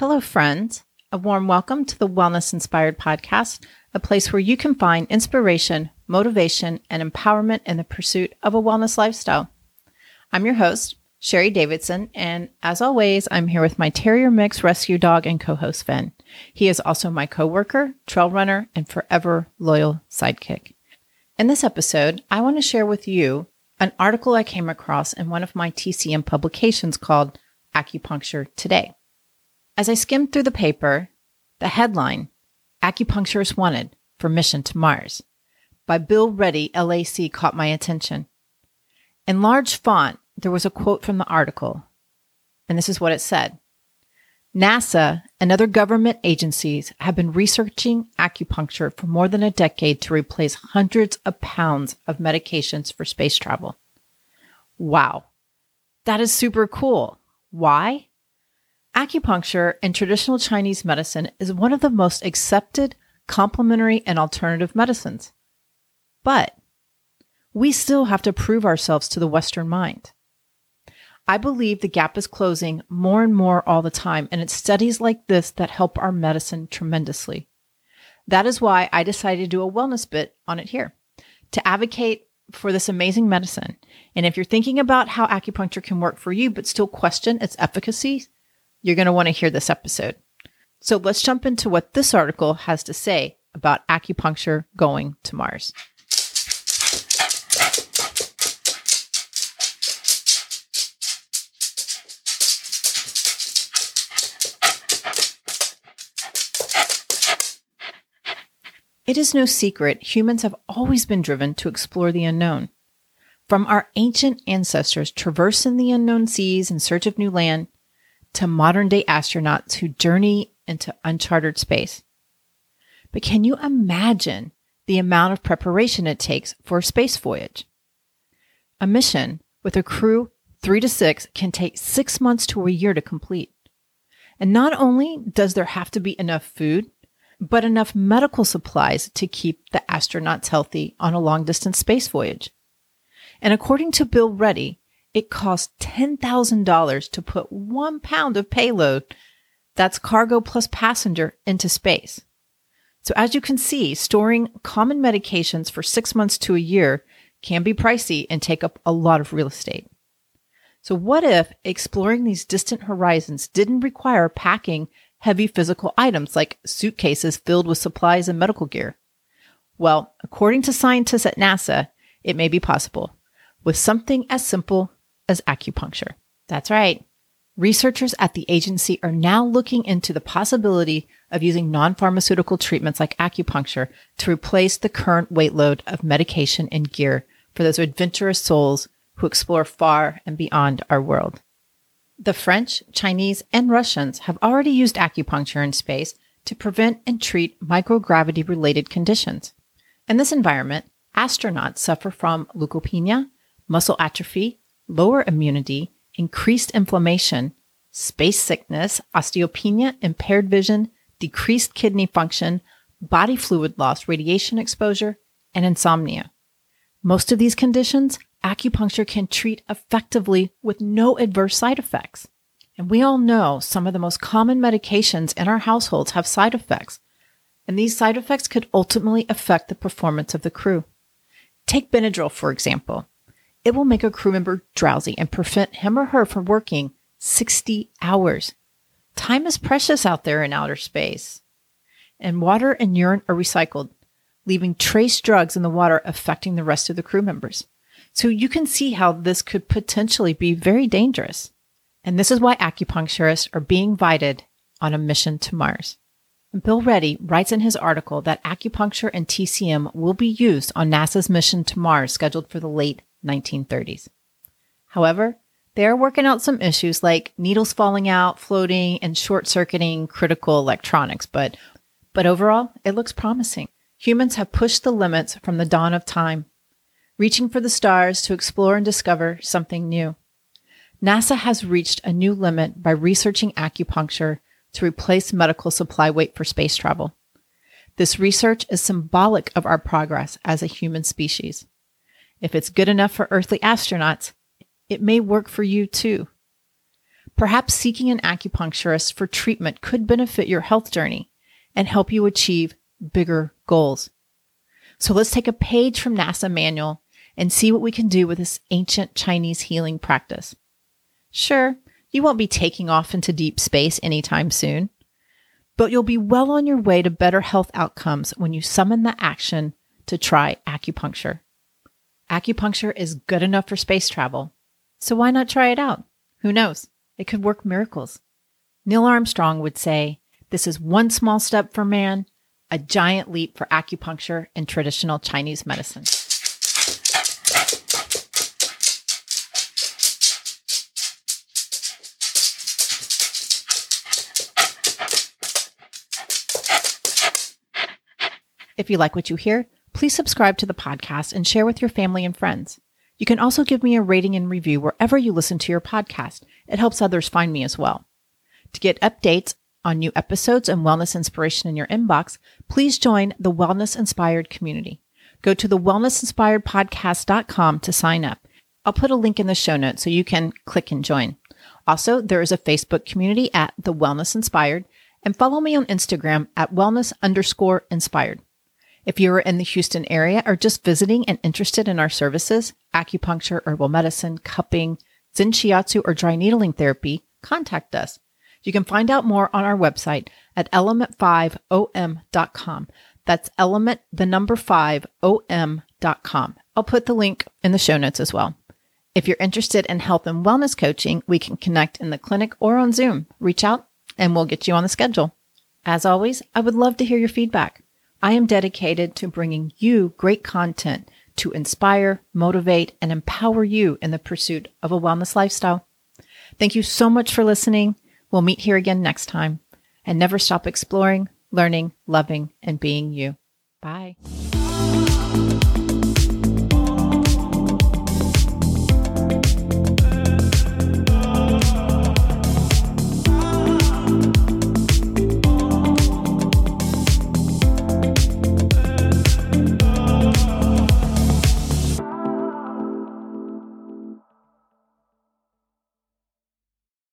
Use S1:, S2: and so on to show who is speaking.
S1: Hello, friends. A warm welcome to the Wellness Inspired Podcast, a place where you can find inspiration, motivation, and empowerment in the pursuit of a wellness lifestyle. I'm your host, Sheri Davidson, and as always, I'm here with my Terrier Mix rescue dog and co-host Finn. He is also my coworker, trail runner, and forever loyal sidekick. In this episode, I want to share with you an article I came across in one of my TCM publications called Acupuncture Today. As I skimmed through the paper, the headline, Acupuncturist Wanted for Mission to Mars, by Bill Reddy, LAC, caught my attention. In large font, there was a quote from the article, and this is what it said NASA and other government agencies have been researching acupuncture for more than a decade to replace hundreds of pounds of medications for space travel. Wow. That is super cool. Why? Acupuncture in traditional Chinese medicine is one of the most accepted complementary and alternative medicines. But we still have to prove ourselves to the Western mind. I believe the gap is closing more and more all the time, and it's studies like this that help our medicine tremendously. That is why I decided to do a wellness bit on it here to advocate for this amazing medicine. And if you're thinking about how acupuncture can work for you, but still question its efficacy, you're going to want to hear this episode. So let's jump into what this article has to say about acupuncture going to Mars. It is no secret humans have always been driven to explore the unknown. From our ancient ancestors traversing the unknown seas in search of new land to modern day astronauts who journey into uncharted space. But can you imagine the amount of preparation it takes for a space voyage? A mission with a crew three to six can take six months to a year to complete. And not only does there have to be enough food, but enough medical supplies to keep the astronauts healthy on a long distance space voyage. And according to Bill Reddy, it costs $10,000 to put one pound of payload, that's cargo plus passenger, into space. So as you can see, storing common medications for six months to a year can be pricey and take up a lot of real estate. So what if exploring these distant horizons didn't require packing heavy physical items like suitcases filled with supplies and medical gear? Well, according to scientists at NASA, it may be possible with something as simple as acupuncture. That's right. Researchers at the agency are now looking into the possibility of using non pharmaceutical treatments like acupuncture to replace the current weight load of medication and gear for those adventurous souls who explore far and beyond our world. The French, Chinese, and Russians have already used acupuncture in space to prevent and treat microgravity related conditions. In this environment, astronauts suffer from leukopenia, muscle atrophy, lower immunity, increased inflammation, space sickness, osteopenia, impaired vision, decreased kidney function, body fluid loss, radiation exposure, and insomnia. Most of these conditions acupuncture can treat effectively with no adverse side effects. And we all know some of the most common medications in our households have side effects, and these side effects could ultimately affect the performance of the crew. Take Benadryl, for example. It will make a crew member drowsy and prevent him or her from working 60 hours. Time is precious out there in outer space. And water and urine are recycled, leaving trace drugs in the water affecting the rest of the crew members. So you can see how this could potentially be very dangerous. And this is why acupuncturists are being invited on a mission to Mars. Bill Reddy writes in his article that acupuncture and TCM will be used on NASA's mission to Mars scheduled for the late 1930s. However, they are working out some issues like needles falling out, floating, and short circuiting critical electronics, but, but overall, it looks promising. Humans have pushed the limits from the dawn of time reaching for the stars to explore and discover something new. NASA has reached a new limit by researching acupuncture to replace medical supply weight for space travel. This research is symbolic of our progress as a human species. If it's good enough for earthly astronauts, it may work for you too. Perhaps seeking an acupuncturist for treatment could benefit your health journey and help you achieve bigger goals. So let's take a page from NASA manual and see what we can do with this ancient Chinese healing practice. Sure, you won't be taking off into deep space anytime soon, but you'll be well on your way to better health outcomes when you summon the action to try acupuncture. Acupuncture is good enough for space travel, so why not try it out? Who knows? It could work miracles. Neil Armstrong would say, This is one small step for man, a giant leap for acupuncture and traditional Chinese medicine. If you like what you hear, please subscribe to the podcast and share with your family and friends. You can also give me a rating and review wherever you listen to your podcast. It helps others find me as well. To get updates on new episodes and wellness inspiration in your inbox, please join the Wellness Inspired community. Go to the wellnessinspiredpodcast.com to sign up. I'll put a link in the show notes so you can click and join. Also, there is a Facebook community at the Wellness Inspired and follow me on Instagram at wellness underscore inspired. If you are in the Houston area or just visiting and interested in our services, acupuncture, herbal medicine, cupping, Zen Shiatsu, or dry needling therapy, contact us. You can find out more on our website at element5om.com. That's element, the number 5om.com. I'll put the link in the show notes as well. If you're interested in health and wellness coaching, we can connect in the clinic or on Zoom. Reach out and we'll get you on the schedule. As always, I would love to hear your feedback. I am dedicated to bringing you great content to inspire, motivate, and empower you in the pursuit of a wellness lifestyle. Thank you so much for listening. We'll meet here again next time and never stop exploring, learning, loving, and being you. Bye.